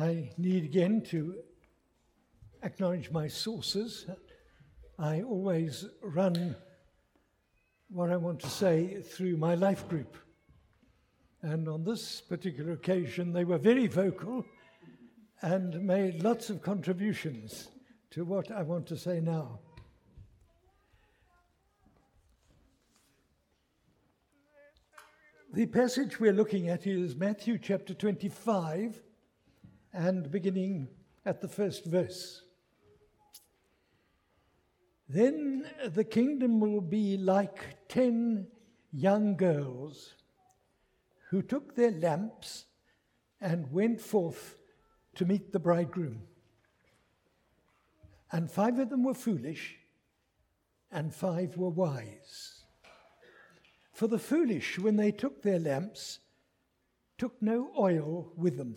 I need again to acknowledge my sources. I always run what I want to say through my life group. And on this particular occasion, they were very vocal and made lots of contributions to what I want to say now. The passage we're looking at is Matthew chapter 25 and beginning at the first verse. Then the kingdom will be like ten young girls who took their lamps and went forth to meet the bridegroom. And five of them were foolish, and five were wise. For the foolish, when they took their lamps, took no oil with them.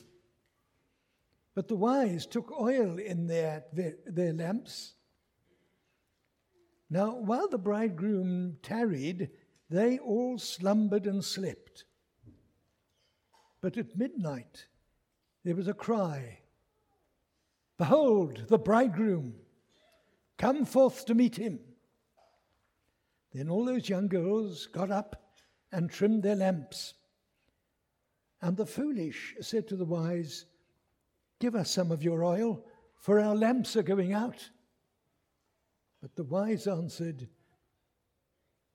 But the wise took oil in their, their, their lamps. Now, while the bridegroom tarried, they all slumbered and slept. But at midnight there was a cry Behold, the bridegroom! Come forth to meet him. Then all those young girls got up and trimmed their lamps. And the foolish said to the wise, Give us some of your oil, for our lamps are going out. But the wise answered,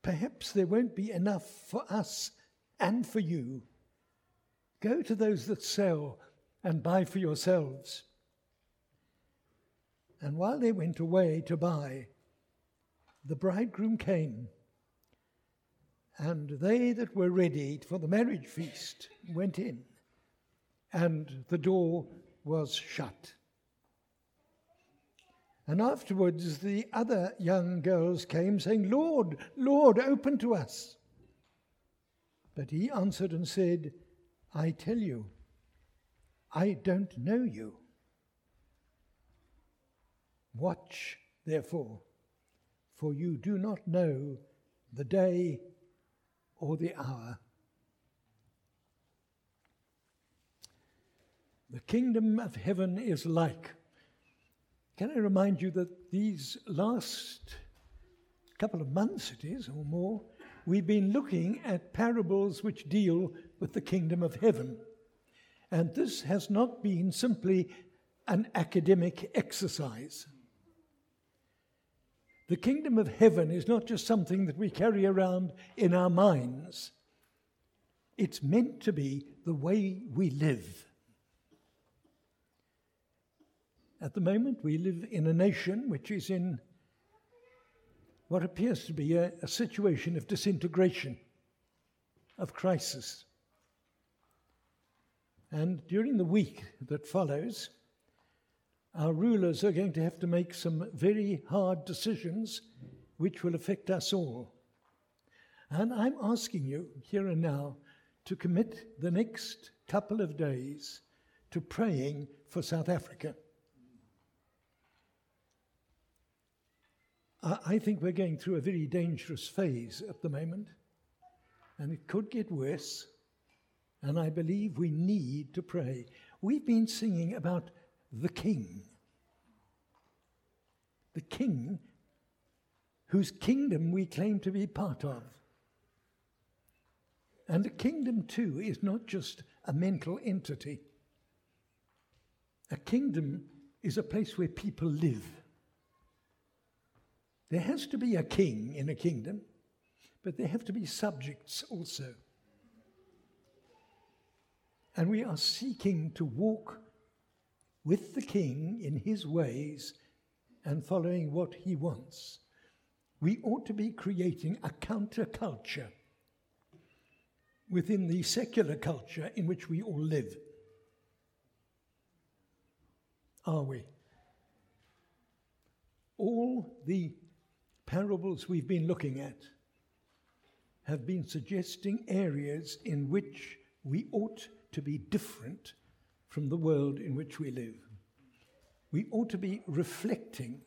Perhaps there won't be enough for us and for you. Go to those that sell and buy for yourselves. And while they went away to buy, the bridegroom came. And they that were ready for the marriage feast went in, and the door was shut. And afterwards the other young girls came, saying, Lord, Lord, open to us. But he answered and said, I tell you, I don't know you. Watch, therefore, for you do not know the day or the hour. The kingdom of heaven is like can I remind you that these last couple of months, it is, or more, we've been looking at parables which deal with the kingdom of heaven. And this has not been simply an academic exercise. The kingdom of heaven is not just something that we carry around in our minds, it's meant to be the way we live. At the moment, we live in a nation which is in what appears to be a, a situation of disintegration, of crisis. And during the week that follows, our rulers are going to have to make some very hard decisions which will affect us all. And I'm asking you here and now to commit the next couple of days to praying for South Africa. I think we're going through a very dangerous phase at the moment, and it could get worse. And I believe we need to pray. We've been singing about the King. The King whose kingdom we claim to be part of. And a kingdom, too, is not just a mental entity. A kingdom is a place where people live. There has to be a king in a kingdom, but there have to be subjects also. And we are seeking to walk with the king in his ways and following what he wants. We ought to be creating a counterculture within the secular culture in which we all live. Are we? All the parables we've been looking at have been suggesting areas in which we ought to be different from the world in which we live. We ought to be reflecting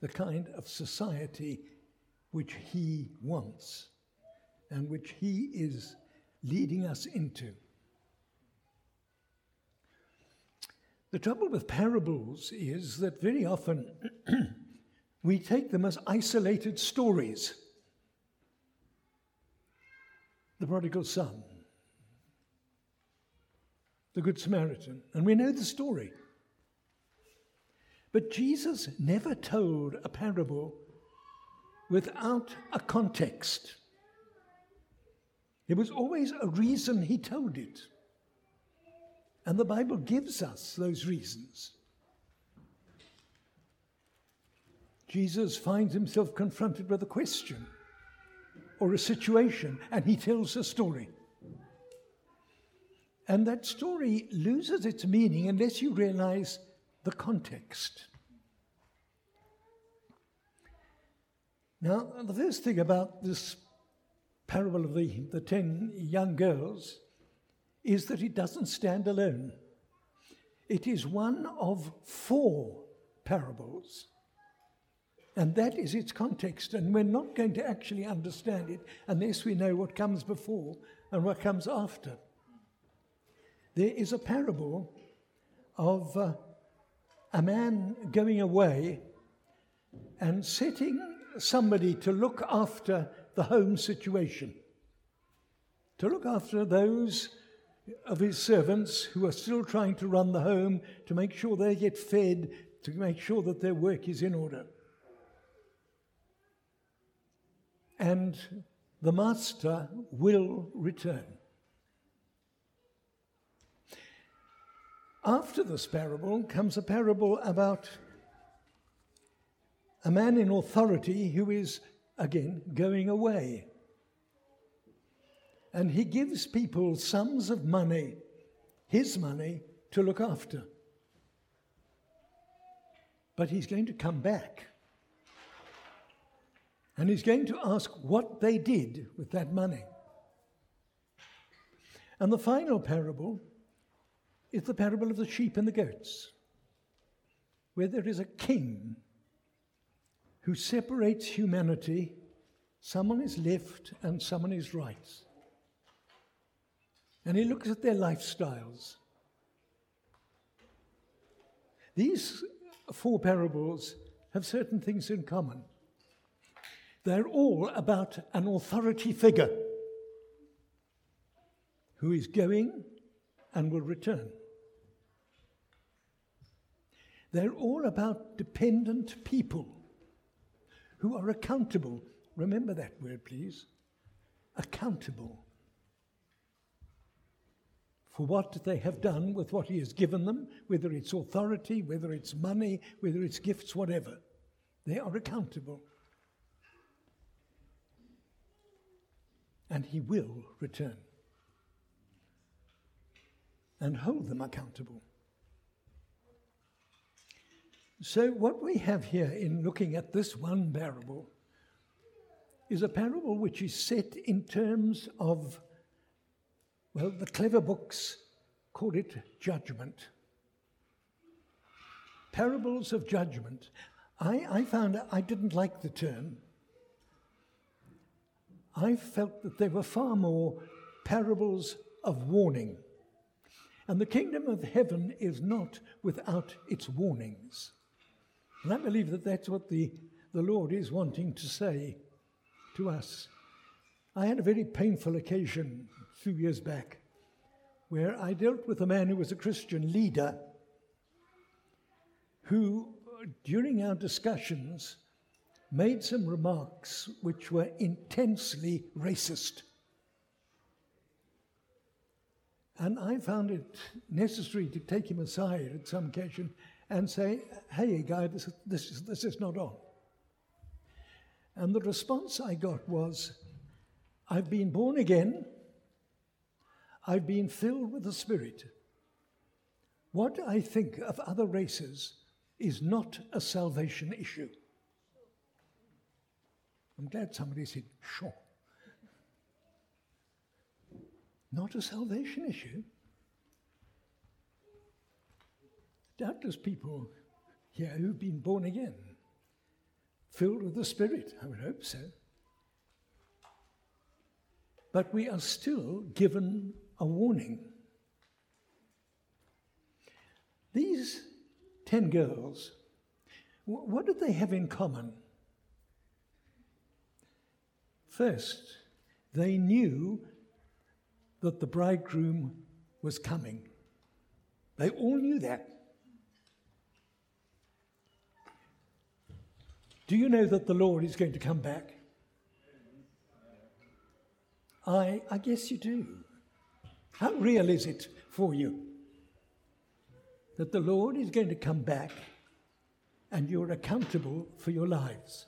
the kind of society which he wants and which he is leading us into. The trouble with parables is that very often we take them as isolated stories. The prodigal son, the Good Samaritan, and we know the story. But Jesus never told a parable without a context. There was always a reason he told it. And the Bible gives us those reasons. Jesus finds himself confronted with a question or a situation, and he tells a story. And that story loses its meaning unless you realize the context. Now, the first thing about this parable of the, the ten young girls is that it doesn't stand alone. It is one of four parables. And that is its context. And we're not going to actually understand it unless we know what comes before and what comes after. There is a parable of uh, a man going away and setting somebody to look after the home situation, to look after those of his servants who are still trying to run the home, to make sure they get fed, to make sure that their work is in order. And the master will return. After this parable comes a parable about a man in authority who is, again, going away and he gives people sums of money, his money, to look after. But he's going to come back. And he's going to ask what they did with that money. And the final parable is the parable of the sheep and the goats, where there is a king who separates humanity. Someone is left and someone is right and he looks at their lifestyles. These four parables have certain things in common. They're all about an authority figure who is going and will return. They're all about dependent people who are accountable. Remember that word, please. Accountable for what they have done with what He has given them, whether it's authority, whether it's money, whether it's gifts, whatever. They are accountable. And He will return and hold them accountable. So, what we have here in looking at this one parable is a parable which is set in terms of well, the clever books call it judgment. Parables of judgment. I, I found I didn't like the term. I felt that they were far more parables of warning. And the kingdom of heaven is not without its warnings. And I believe that that's what the, the Lord is wanting to say to us. I had a very painful occasion a few years back where I dealt with a man who was a Christian leader who, during our discussions, made some remarks which were intensely racist. And I found it necessary to take him aside at some occasion and say, hey, guy, this is, this is, this is not on. And the response I got was, I've been born again. I've been filled with the Spirit. What I think of other races is not a salvation issue. I'm glad somebody said, sure. Not a salvation issue. Doubtless people here who've been born again, filled with the Spirit, I would hope so. But we are still given a warning. These 10 girls, what did they have in common? First, they knew that the bridegroom was coming. They all knew that. Do you know that the Lord is going to come back? I, I guess you do. How real is it for you that the Lord is going to come back and you're accountable for your lives?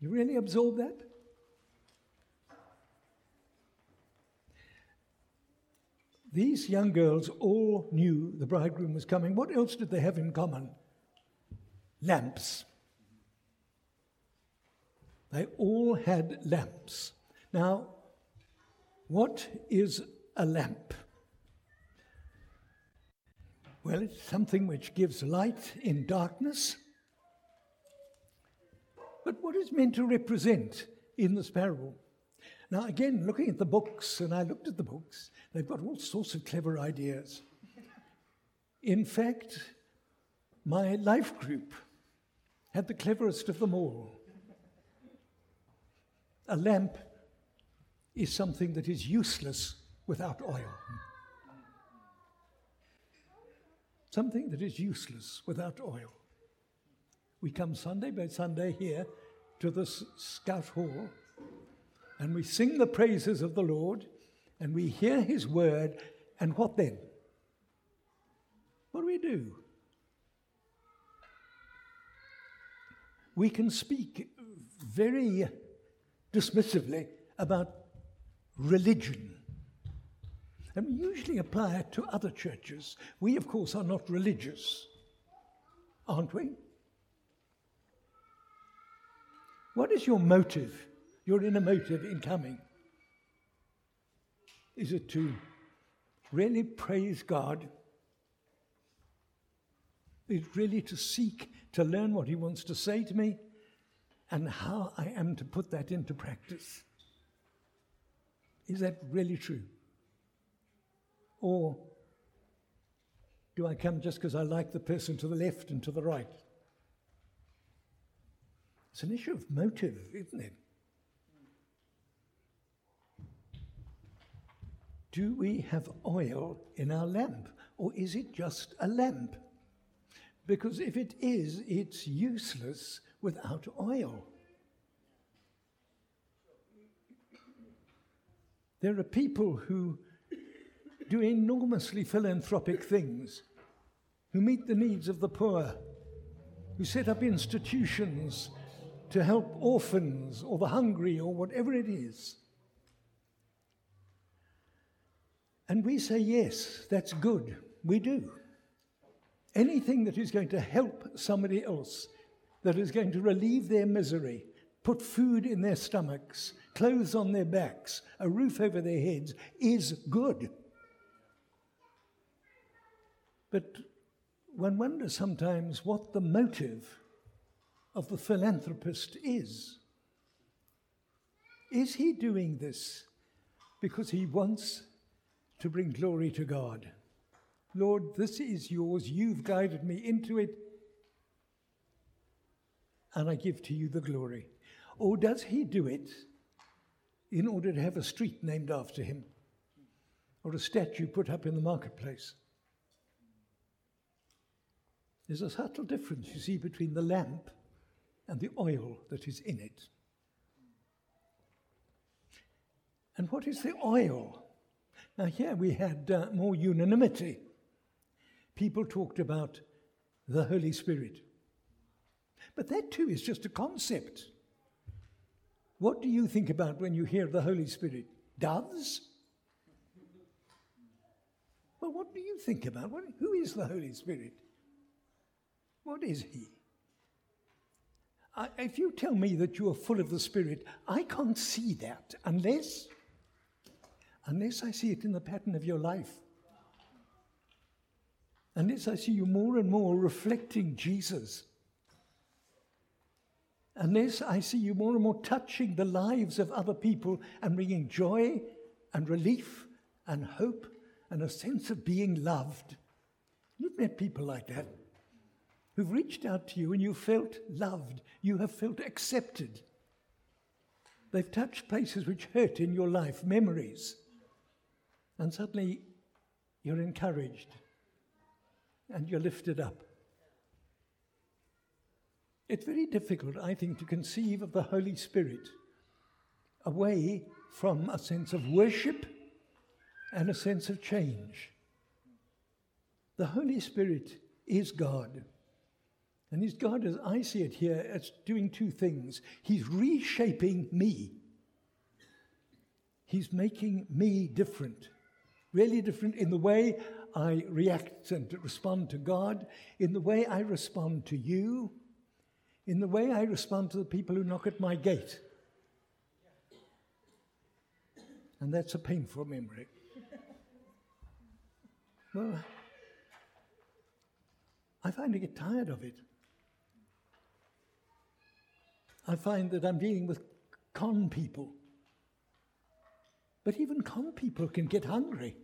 You really absorb that? These young girls all knew the bridegroom was coming. What else did they have in common? Lamps. They all had lamps. Now, what is a lamp? Well, it's something which gives light in darkness. But what is meant to represent in this parable? Now, again, looking at the books, and I looked at the books, they've got all sorts of clever ideas. In fact, my life group had the cleverest of them all. A lamp is something that is useless without oil. Something that is useless without oil. We come Sunday by Sunday here to this scout hall and we sing the praises of the Lord and we hear his word, and what then? What do we do? We can speak very dismissively about religion. And we usually apply it to other churches. We, of course, are not religious, aren't we? What is your motive your inner motive in coming? Is it to really praise God? Is it really to seek to learn what He wants to say to me and how I am to put that into practice? Is that really true? Or do I come just because I like the person to the left and to the right? It's an issue of motive, isn't it? Do we have oil in our lamp, or is it just a lamp? Because if it is, it's useless without oil. There are people who do enormously philanthropic things, who meet the needs of the poor, who set up institutions to help orphans or the hungry or whatever it is. And we say, yes, that's good. We do. Anything that is going to help somebody else, that is going to relieve their misery, put food in their stomachs, clothes on their backs, a roof over their heads, is good. But one wonders sometimes what the motive of the philanthropist is. Is he doing this because he wants to bring glory to God. Lord, this is yours. You've guided me into it, and I give to you the glory. Or does he do it in order to have a street named after him or a statue put up in the marketplace? There's a subtle difference, you see, between the lamp and the oil that is in it. And what is the oil? Now, here we had uh, more unanimity. People talked about the Holy Spirit. But that too is just a concept. What do you think about when you hear the Holy Spirit? Doves? Well, what do you think about? What, who is the Holy Spirit? What is He? I, if you tell me that you are full of the Spirit, I can't see that unless unless I see it in the pattern of your life. Unless I see you more and more reflecting Jesus. Unless I see you more and more touching the lives of other people and bringing joy and relief and hope and a sense of being loved. You've met people like that who've reached out to you and you felt loved, you have felt accepted. They've touched places which hurt in your life, memories, and suddenly you're encouraged and you're lifted up. It's very difficult, I think, to conceive of the Holy Spirit away from a sense of worship and a sense of change. The Holy Spirit is God. And He's God, as I see it here, as doing two things. He's reshaping me, He's making me different, really different in the way I react and respond to God, in the way I respond to you, in the way I respond to the people who knock at my gate. And that's a painful memory. well, I find I get tired of it. I find that I'm dealing with con people. But even con people can get hungry.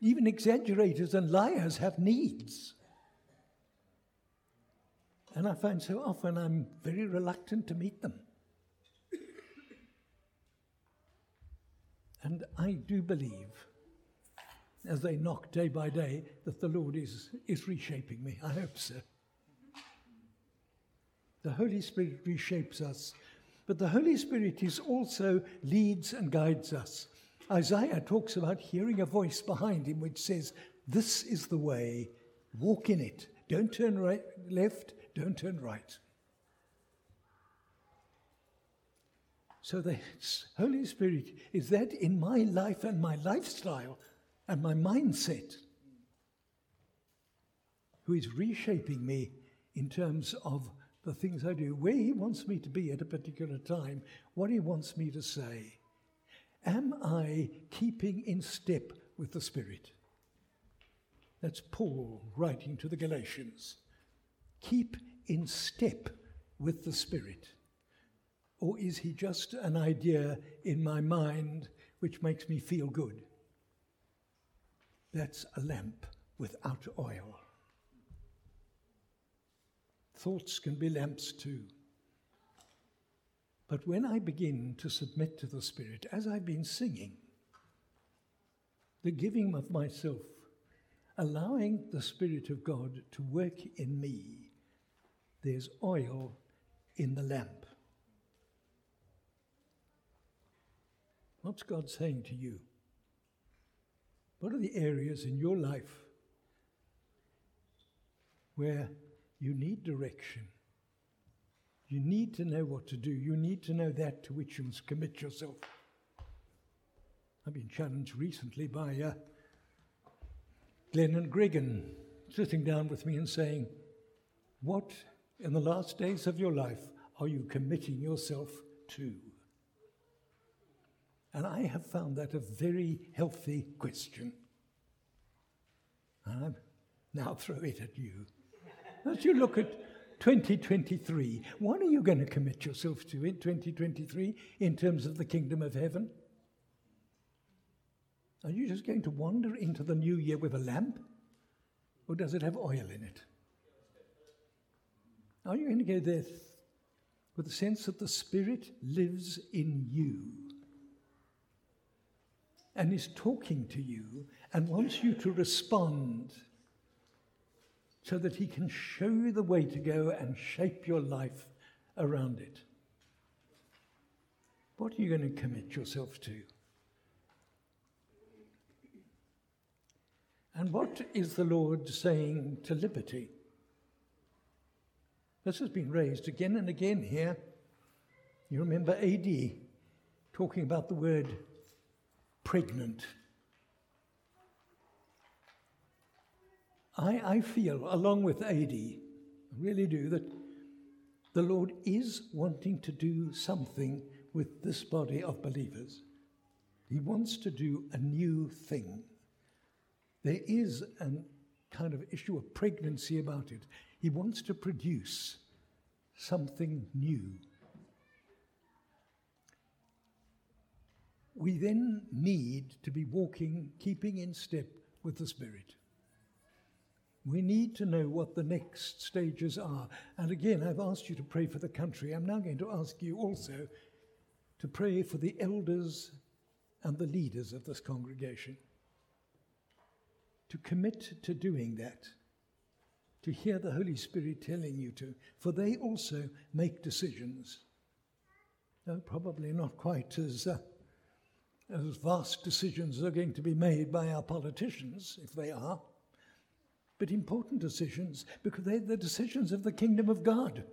Even exaggerators and liars have needs. And I find so often I'm very reluctant to meet them. And I do believe, as they knock day by day, that the Lord is, is reshaping me. I hope so. The Holy Spirit reshapes us, but the Holy Spirit is also leads and guides us. Isaiah talks about hearing a voice behind him which says, This is the way, walk in it. Don't turn right, left, don't turn right. So the Holy Spirit is that in my life and my lifestyle and my mindset who is reshaping me in terms of the things I do, where He wants me to be at a particular time, what He wants me to say. Am I keeping in step with the Spirit? That's Paul writing to the Galatians. Keep in step with the Spirit. Or is he just an idea in my mind which makes me feel good? That's a lamp without oil. Thoughts can be lamps too. But when I begin to submit to the Spirit, as I've been singing, the giving of myself, allowing the Spirit of God to work in me, there's oil in the lamp. What's God saying to you? What are the areas in your life where you need direction? You need to know what to do. You need to know that to which you must commit yourself. I've been challenged recently by uh, Glenn and Gregan sitting down with me and saying, What in the last days of your life are you committing yourself to? And I have found that a very healthy question. And I'm now throw it at you. As you look at 2023, what are you going to commit yourself to in 2023 in terms of the kingdom of heaven? Are you just going to wander into the new year with a lamp? Or does it have oil in it? Are you going to go there with the sense that the Spirit lives in you and is talking to you and wants you to respond so that He can show you the way to go and shape your life around it? What are you going to commit yourself to? And what is the Lord saying to liberty? This has been raised again and again here. You remember AD talking about the word pregnant. I, I feel, along with AD, I really do, that the Lord is wanting to do something with this body of believers. He wants to do a new thing. There is a kind of issue of pregnancy about it. He wants to produce something new. we then need to be walking, keeping in step with the Spirit. We need to know what the next stages are. And again, I've asked you to pray for the country. I'm now going to ask you also to pray for the elders and the leaders of this congregation. To commit to doing that, to hear the Holy Spirit telling you to, for they also make decisions. No, probably not quite as, uh, as vast decisions are going to be made by our politicians, if they are, but important decisions because they're the decisions of the kingdom of God.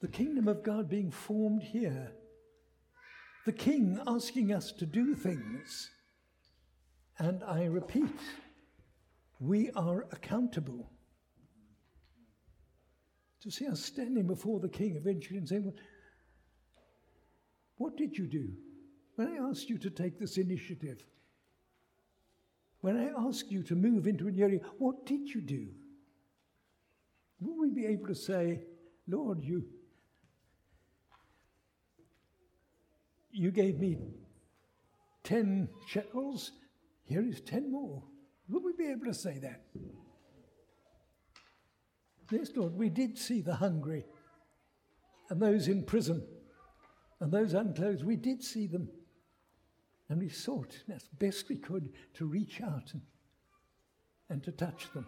The kingdom of God being formed here. The king asking us to do things. And I repeat, we are accountable. To see us standing before the king eventually and saying, Well, what did you do? When I asked you to take this initiative, when I asked you to move into an area, what did you do? Will we be able to say, Lord, you you gave me 10 shekels, here is 10 more. Will we be able to say that? Yes, Lord, we did see the hungry and those in prison and those unclothed. We did see them. And we sought as best we could to reach out and, and to touch them.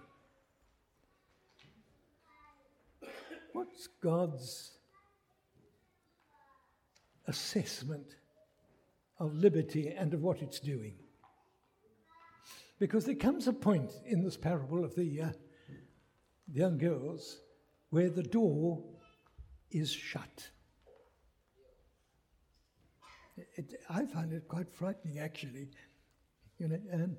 What's God's assessment of liberty and of what it's doing. Because there comes a point in this parable of the, uh, young girls where the door is shut. It, I find it quite frightening, actually. You know, and,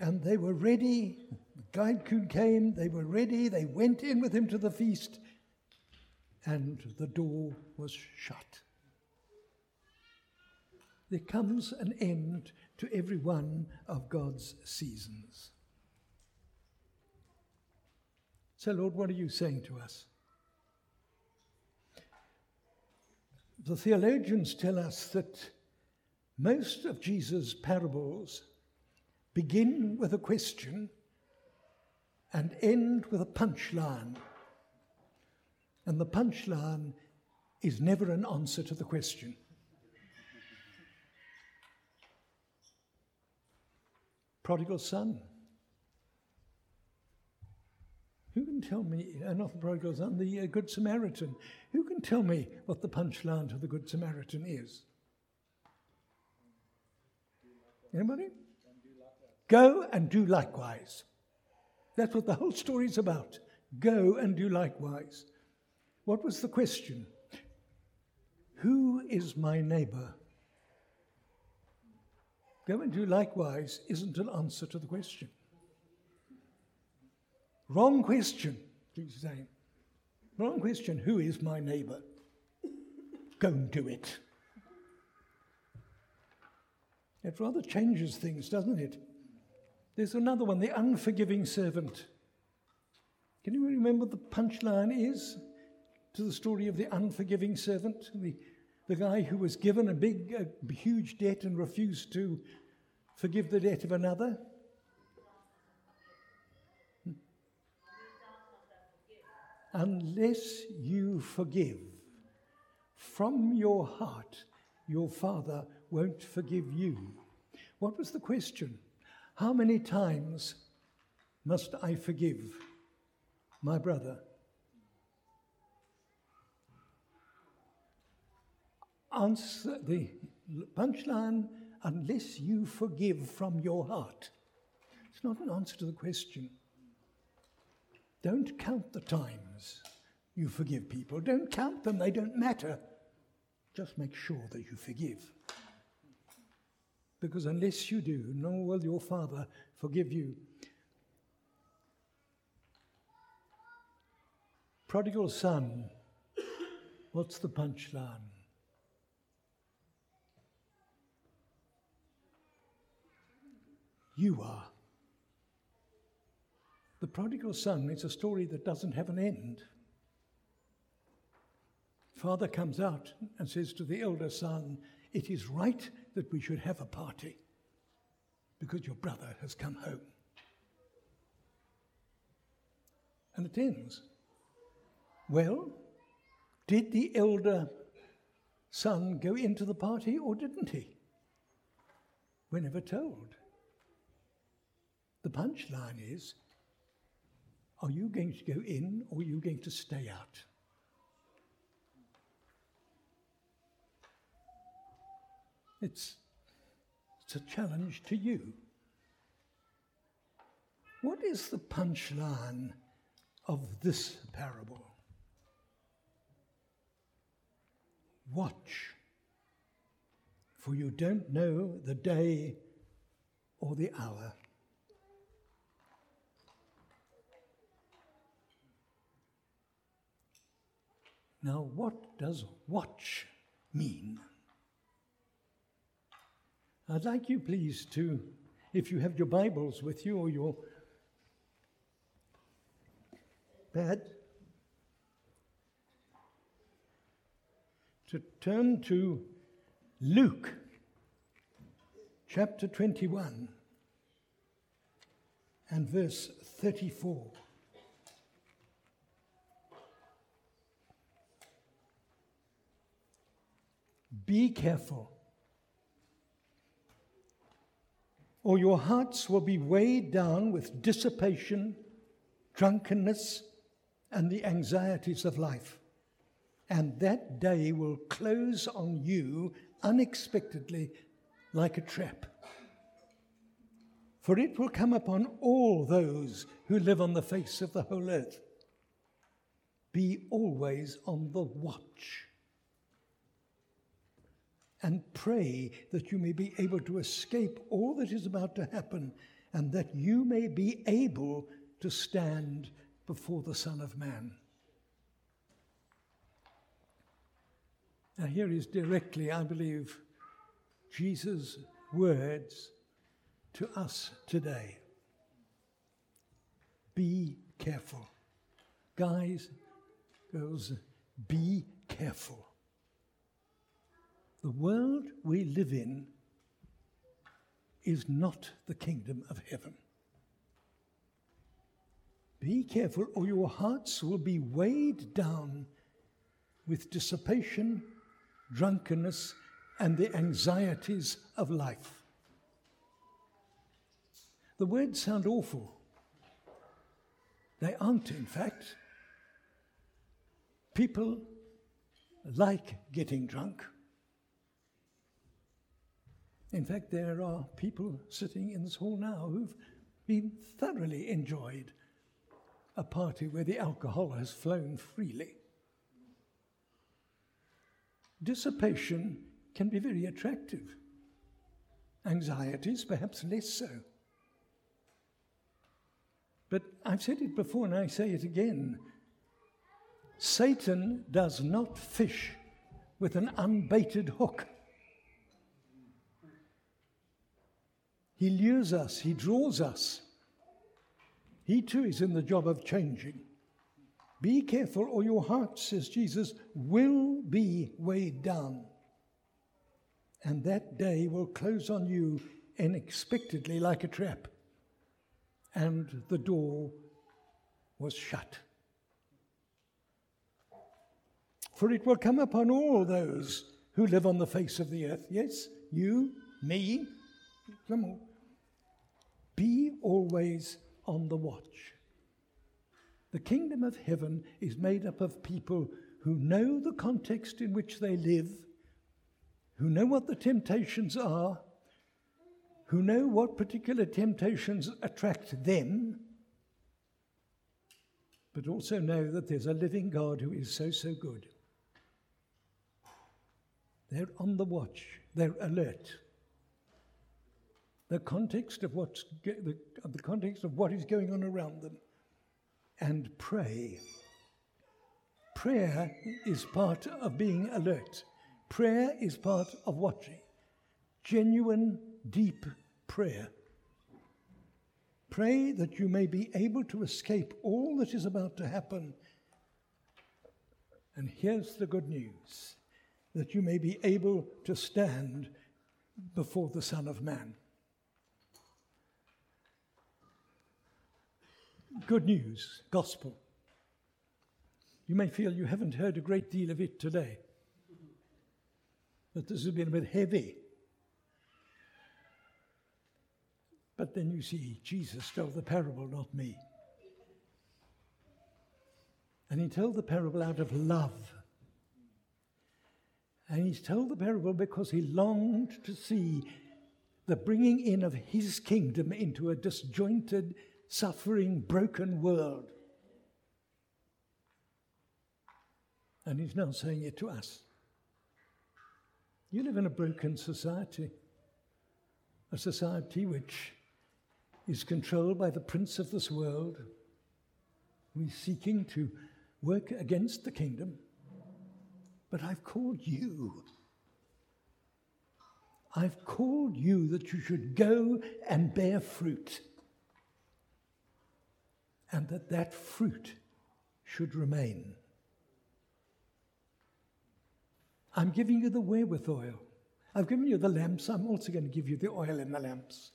and they were ready. The guide came, they were ready, they went in with him to the feast, and the door was shut there comes an end to every one of God's seasons. So, Lord, what are you saying to us? The theologians tell us that most of Jesus' parables begin with a question and end with a punchline. And the punchline is never an answer to the question. prodigal son. Who can tell me, uh, not the son, the uh, Good Samaritan? Who can tell me what the punchline to the Good Samaritan is? Anybody? Go and do likewise. That's what the whole story is about. Go and do likewise. What was the question? Who is my neighbor? Go and do likewise isn't an answer to the question. Wrong question, Jesus saying. Wrong question. Who is my neighbor? Go and do it. It rather changes things, doesn't it? There's another one, the unforgiving servant. Can you remember the punchline is to the story of the unforgiving servant? The the guy who was given a big, a huge debt and refused to forgive the debt of another? Unless you forgive from your heart, your Father won't forgive you. What was the question? How many times must I forgive my brother? answer the punchline unless you forgive from your heart. It's not an answer to the question. Don't count the times you forgive people. Don't count them, they don't matter. Just make sure that you forgive. Because unless you do, nor will your Father forgive you. Prodigal son, what's the punchline? You are. The prodigal son is a story that doesn't have an end. father comes out and says to the elder son, It is right that we should have a party because your brother has come home. And it ends. Well, did the elder son go into the party or didn't he? We're never told. The punchline is are you going to go in or are you going to stay out? It's, it's a challenge to you. What is the punchline of this parable? Watch, for you don't know the day or the hour. Now, what does watch mean? I'd like you, please, to, if you have your Bibles with you or your pad, to turn to Luke chapter 21 and verse 34. Be careful, or your hearts will be weighed down with dissipation, drunkenness, and the anxieties of life. And that day will close on you unexpectedly like a trap. For it will come upon all those who live on the face of the whole earth. Be always on the watch and pray that you may be able to escape all that is about to happen and that you may be able to stand before the Son of Man. Now, here is directly, I believe, Jesus' words to us today. Be careful. Guys, girls, be careful. The world we live in is not the kingdom of heaven. Be careful, or your hearts will be weighed down with dissipation, drunkenness, and the anxieties of life. The words sound awful. They aren't, in fact. People like getting drunk. In fact, there are people sitting in this hall now who've been thoroughly enjoyed a party where the alcohol has flown freely. Dissipation can be very attractive, anxieties, perhaps less so. But I've said it before and I say it again Satan does not fish with an unbaited hook. He lures us, he draws us. He too is in the job of changing. Be careful, or your heart, says Jesus, will be weighed down. And that day will close on you unexpectedly like a trap. And the door was shut. For it will come upon all those who live on the face of the earth. Yes, you, me, come on. Be always on the watch. The kingdom of heaven is made up of people who know the context in which they live, who know what the temptations are, who know what particular temptations attract them, but also know that there's a living God who is so, so good. They're on the watch, they're alert the context of what's the, the context of what is going on around them, and pray. Prayer is part of being alert. Prayer is part of watching. Genuine, deep prayer. Pray that you may be able to escape all that is about to happen And here's the good news that you may be able to stand before the Son of Man. Good news, gospel. You may feel you haven't heard a great deal of it today, that this has been a bit heavy. But then you see, Jesus told the parable, not me. And he told the parable out of love. And he's told the parable because he longed to see the bringing in of his kingdom into a disjointed, suffering, broken world. And he's now saying it to us. You live in a broken society, a society which is controlled by the prince of this world, who is seeking to work against the kingdom. But I've called you. I've called you that you should go and bear fruit, and that that fruit should remain. I'm giving you the wherewithal. Oil. I've given you the lamps. I'm also going to give you the oil in the lamps.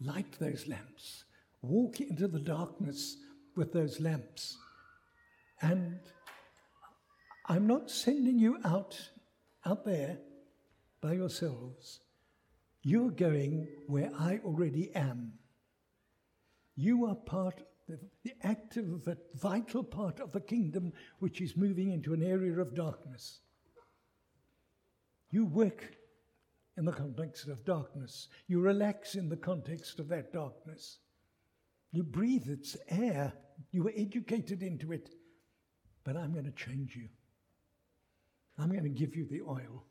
Light those lamps. Walk into the darkness with those lamps. And I'm not sending you out out there by yourselves. You're going where I already am. You are part, the, active, the active, vital part of the kingdom which is moving into an area of darkness. You work in the context of darkness. You relax in the context of that darkness. You breathe its air. You were educated into it. But I'm going to change you. I'm going to give you the oil.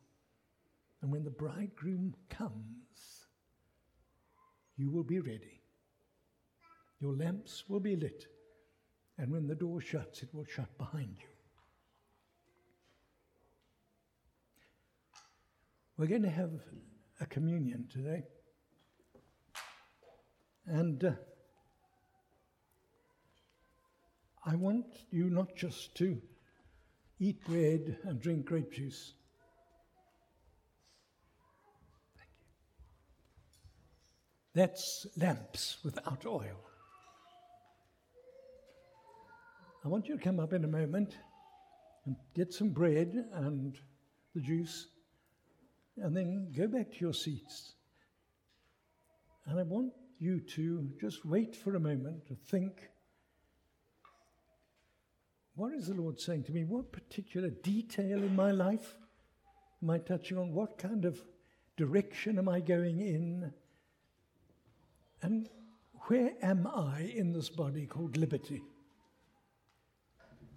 And when the bridegroom comes, you will be ready. Your lamps will be lit. And when the door shuts, it will shut behind you. We're going to have a communion today. And uh, I want you not just to eat bread and drink grape juice. That's lamps without oil. I want you to come up in a moment and get some bread and the juice and then go back to your seats. And I want you to just wait for a moment to think what is the Lord saying to me? What particular detail in my life am I touching on? What kind of direction am I going in? And where am I in this body called liberty?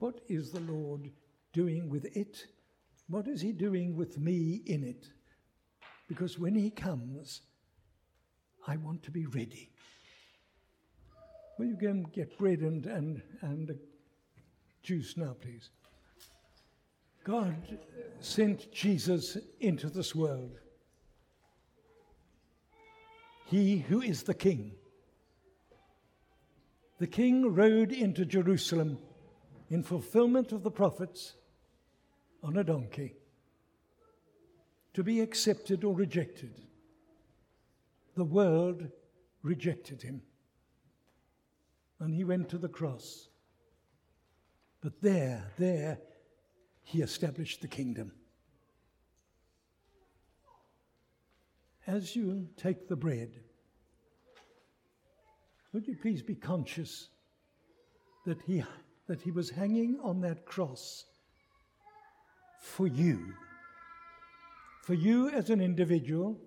What is the Lord doing with it? What is He doing with me in it? Because when He comes, I want to be ready. Will you go and get bread and, and, and juice now, please? God sent Jesus into this world. He who is the King. The King rode into Jerusalem in fulfillment of the prophets on a donkey to be accepted or rejected. The world rejected him. And he went to the cross. But there, there, he established the kingdom. As you take the bread, would you please be conscious that he, that he was hanging on that cross for you? for you as an individual,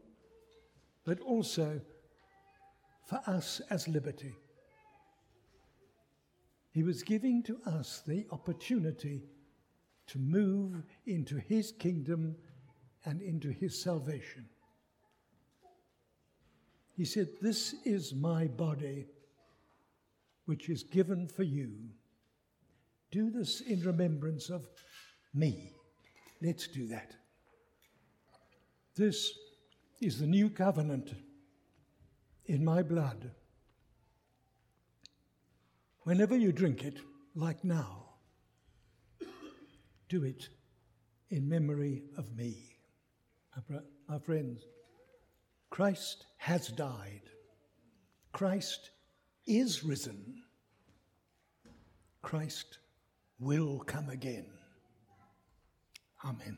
but also for us as liberty. He was giving to us the opportunity to move into His kingdom and into His salvation. He said, This is my body, which is given for you. Do this in remembrance of me. Let's do that. This is the new covenant in my blood. Whenever you drink it, like now, do it in memory of me. My friends, Christ has died. Christ is risen. Christ will come again. Amen.